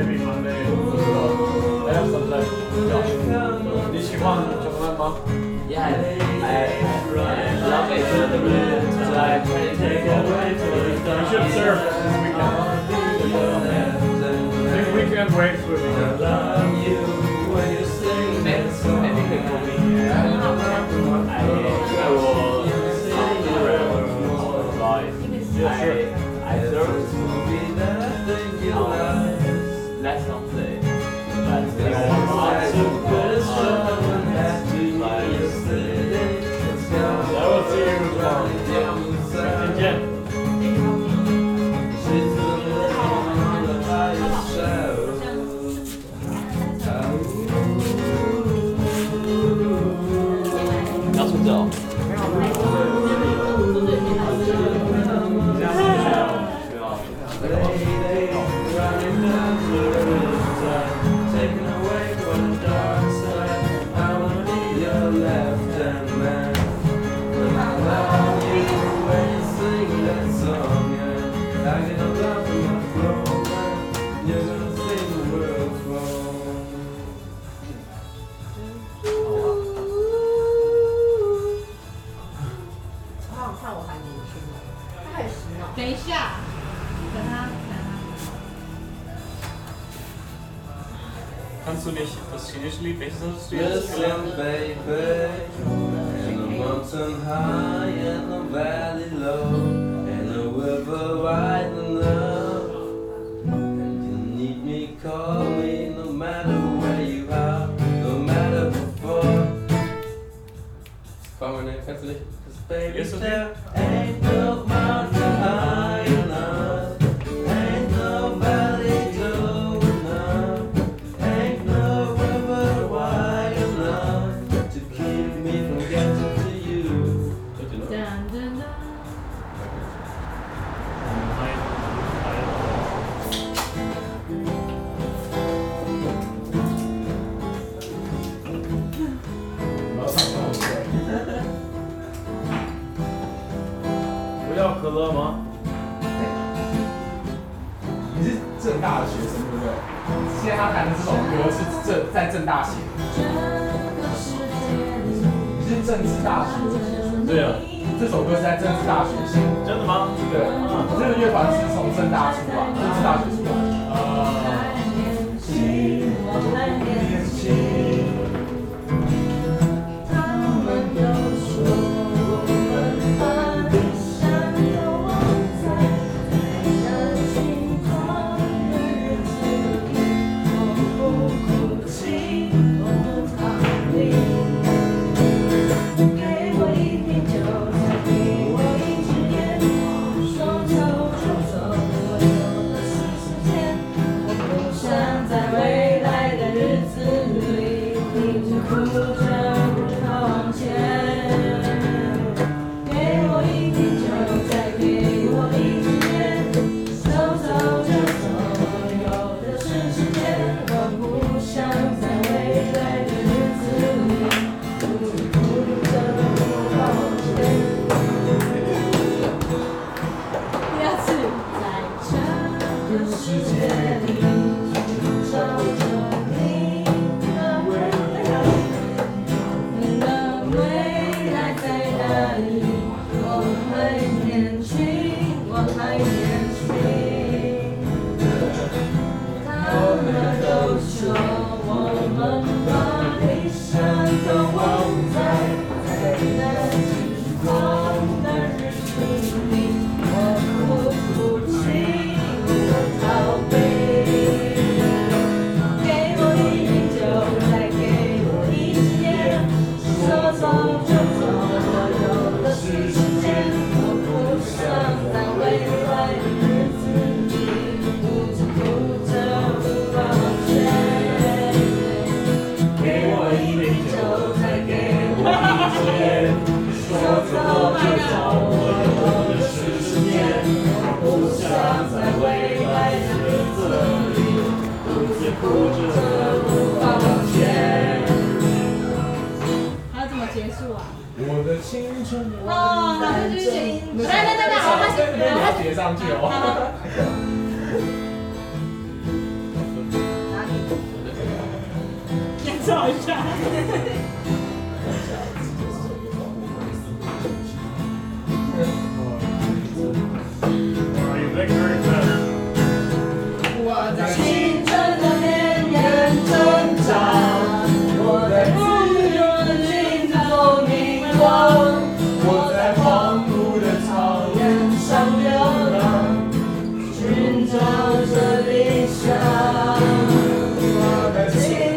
every Monday. So, I have some. Yeah. Did she want chocolate mom? Yeah, I, I, I love it. So I try to take away You should serve this weekend. Big weekend waves would be good. 下，等他，等他。 Kannst du nicht das chinesische Lied, welches hast du jetzt Listen, gelernt? baby, in the mountain high and the valley low, and the river wide enough. And you need me, call me, no matter where you are, no matter before. Komm, ne, kannst du nicht? 'Cause baby, Yes, okay. there 可乐吗？你是正大的学生对不对？现在他弹的这首歌是正在正大写的，你是政治大学对啊，这首歌是在政治大学写的，真的吗？对，这个乐团是从正大出啊，政治大学出来哦，好，继续写。等等等等，我开始。你要叠上去哦。演奏一下。Amen.